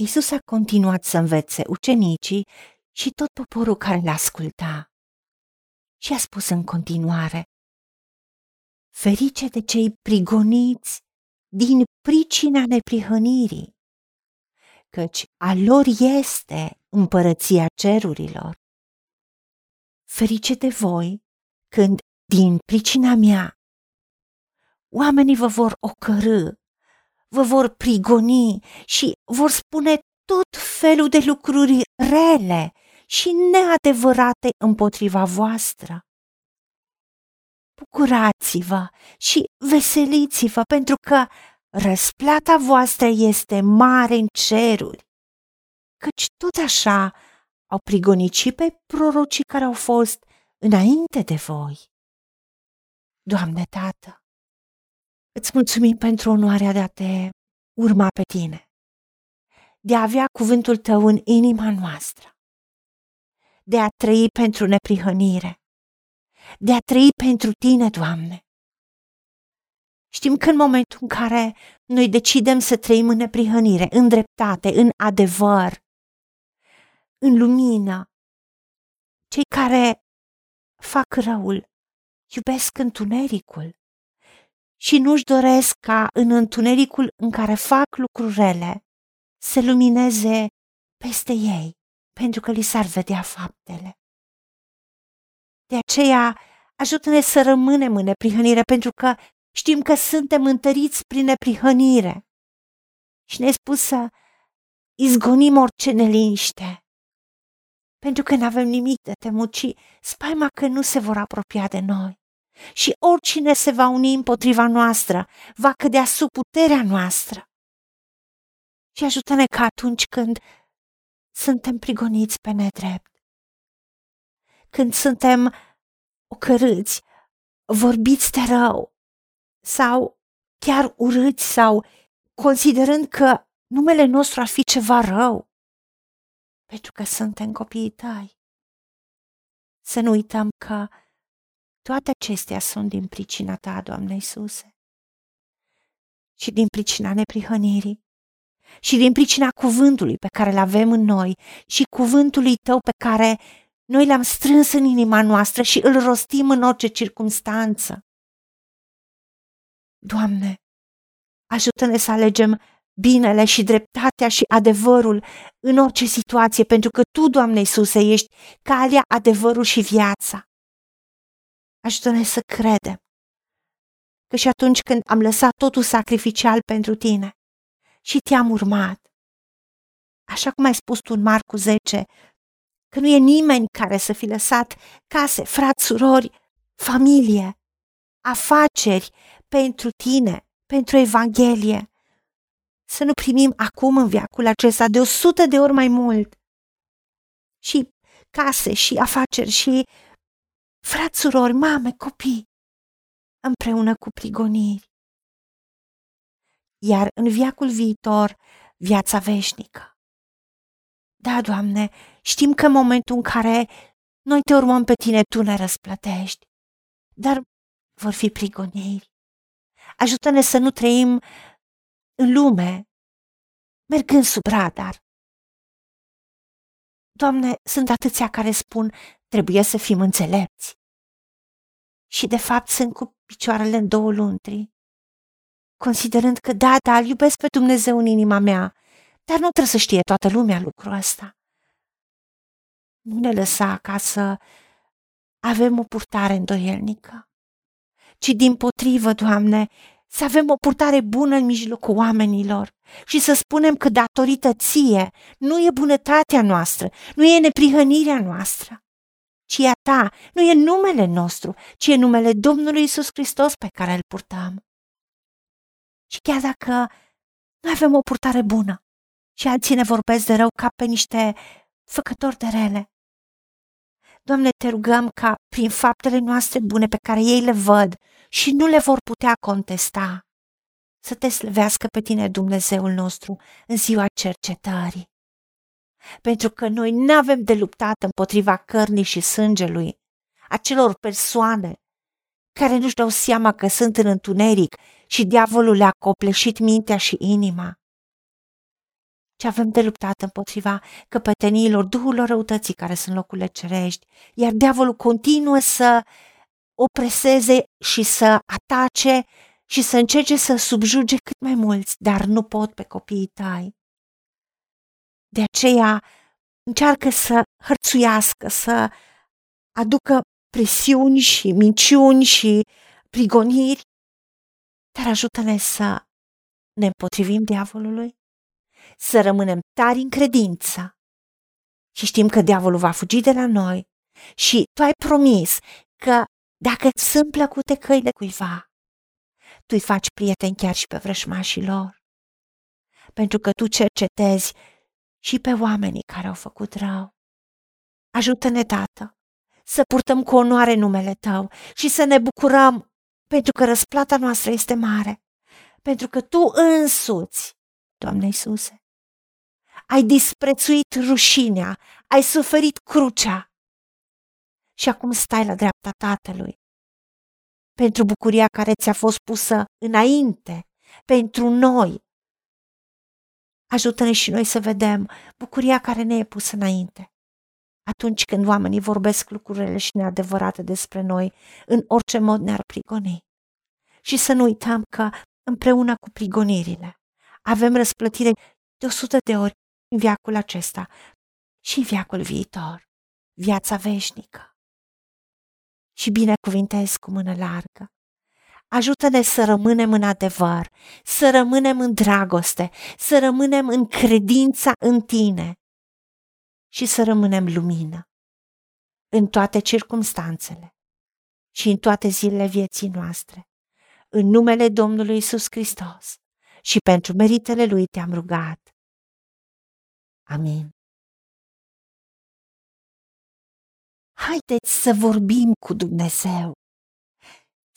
Isus a continuat să învețe ucenicii și tot poporul care l-asculta. Și a spus în continuare, Ferice de cei prigoniți din pricina neprihănirii, căci a lor este împărăția cerurilor. Ferice de voi când, din pricina mea, oamenii vă vor ocărâ, vă vor prigoni și vor spune tot felul de lucruri rele și neadevărate împotriva voastră. Bucurați-vă și veseliți-vă pentru că răsplata voastră este mare în ceruri, căci tot așa au prigonit și pe prorocii care au fost înainte de voi. Doamne Tată, îți mulțumim pentru onoarea de a te urma pe tine, de a avea cuvântul tău în inima noastră, de a trăi pentru neprihănire, de a trăi pentru tine, Doamne. Știm că în momentul în care noi decidem să trăim în neprihănire, în dreptate, în adevăr, în lumină, cei care fac răul iubesc întunericul și nu-și doresc ca în întunericul în care fac lucrurile să lumineze peste ei, pentru că li s-ar vedea faptele. De aceea, ajută-ne să rămânem în neprihănire, pentru că știm că suntem întăriți prin neprihănire. Și ne-ai spus să izgonim orice neliniște, pentru că nu avem nimic de temut, ci spaima că nu se vor apropia de noi. Și oricine se va uni împotriva noastră va cădea sub puterea noastră. Și ajută-ne că atunci când suntem prigoniți pe nedrept, când suntem ocărâți, vorbiți de rău sau chiar urâți sau considerând că numele nostru ar fi ceva rău, pentru că suntem copiii tăi. Să nu uităm că toate acestea sunt din pricina ta, Doamne Iisuse, și din pricina neprihănirii, și din pricina cuvântului pe care îl avem în noi și cuvântului tău pe care noi l-am strâns în inima noastră și îl rostim în orice circunstanță. Doamne, ajută-ne să alegem binele și dreptatea și adevărul în orice situație, pentru că Tu, Doamne Iisuse, ești calea, adevărul și viața. Ajută-ne să credem că și atunci când am lăsat totul sacrificial pentru Tine și Te-am urmat, așa cum ai spus Tu în Marcu 10, că nu e nimeni care să fi lăsat case, frați, surori, familie, afaceri pentru Tine, pentru Evanghelie, să nu primim acum în viacul acesta de o sută de ori mai mult. Și case și afaceri și frați, surori, mame, copii, împreună cu prigoniri. Iar în viacul viitor, viața veșnică. Da, Doamne, știm că în momentul în care noi te urmăm pe tine, Tu ne răsplătești, dar vor fi prigoniri. Ajută-ne să nu trăim în lume, mergând sub radar. Doamne, sunt atâția care spun, trebuie să fim înțelepți. Și de fapt sunt cu picioarele în două luntri, considerând că da, da, îl iubesc pe Dumnezeu în inima mea, dar nu trebuie să știe toată lumea lucrul ăsta. Nu ne lăsa ca să avem o purtare îndoielnică, ci din potrivă, Doamne, să avem o purtare bună în mijlocul oamenilor și să spunem că datorită ție nu e bunătatea noastră, nu e neprihănirea noastră, ci e a ta, nu e numele nostru, ci e numele Domnului Isus Hristos pe care îl purtăm. Și chiar dacă nu avem o purtare bună și alții ne vorbesc de rău ca pe niște făcători de rele, Doamne, te rugăm ca prin faptele noastre bune pe care ei le văd și nu le vor putea contesta, să te slăvească pe tine Dumnezeul nostru în ziua cercetării. Pentru că noi nu avem de luptat împotriva cărnii și sângelui, acelor persoane care nu-și dau seama că sunt în întuneric și diavolul le-a copleșit mintea și inima, ce avem de luptat împotriva căpeteniilor, duhurilor răutății care sunt locurile cerești, iar diavolul continuă să opreseze și să atace și să încerce să subjuge cât mai mulți, dar nu pot pe copiii tăi. De aceea încearcă să hărțuiască, să aducă presiuni și minciuni și prigoniri, dar ajută-ne să ne împotrivim diavolului, să rămânem tari în credință și știm că diavolul va fugi de la noi și tu ai promis că dacă sunt plăcute căile cuiva, tu îi faci prieteni chiar și pe vrășmașii lor. Pentru că tu cercetezi și pe oamenii care au făcut rău. Ajută-ne, Tată, să purtăm cu onoare numele Tău și să ne bucurăm pentru că răsplata noastră este mare, pentru că Tu însuți, Doamne Iisuse, ai disprețuit rușinea, ai suferit crucea și acum stai la dreapta Tatălui pentru bucuria care ți-a fost pusă înainte, pentru noi. Ajută-ne și noi să vedem bucuria care ne e pusă înainte. Atunci când oamenii vorbesc lucrurile și neadevărate despre noi, în orice mod ne-ar prigoni. Și să nu uităm că împreună cu prigonirile avem răsplătire de o sută de ori în viacul acesta și în viacul viitor, viața veșnică și binecuvintezi cu mână largă. Ajută-ne să rămânem în adevăr, să rămânem în dragoste, să rămânem în credința în tine și să rămânem lumină în toate circumstanțele și în toate zilele vieții noastre. În numele Domnului Isus Hristos și pentru meritele Lui te-am rugat. Amin. Haideți să vorbim cu Dumnezeu,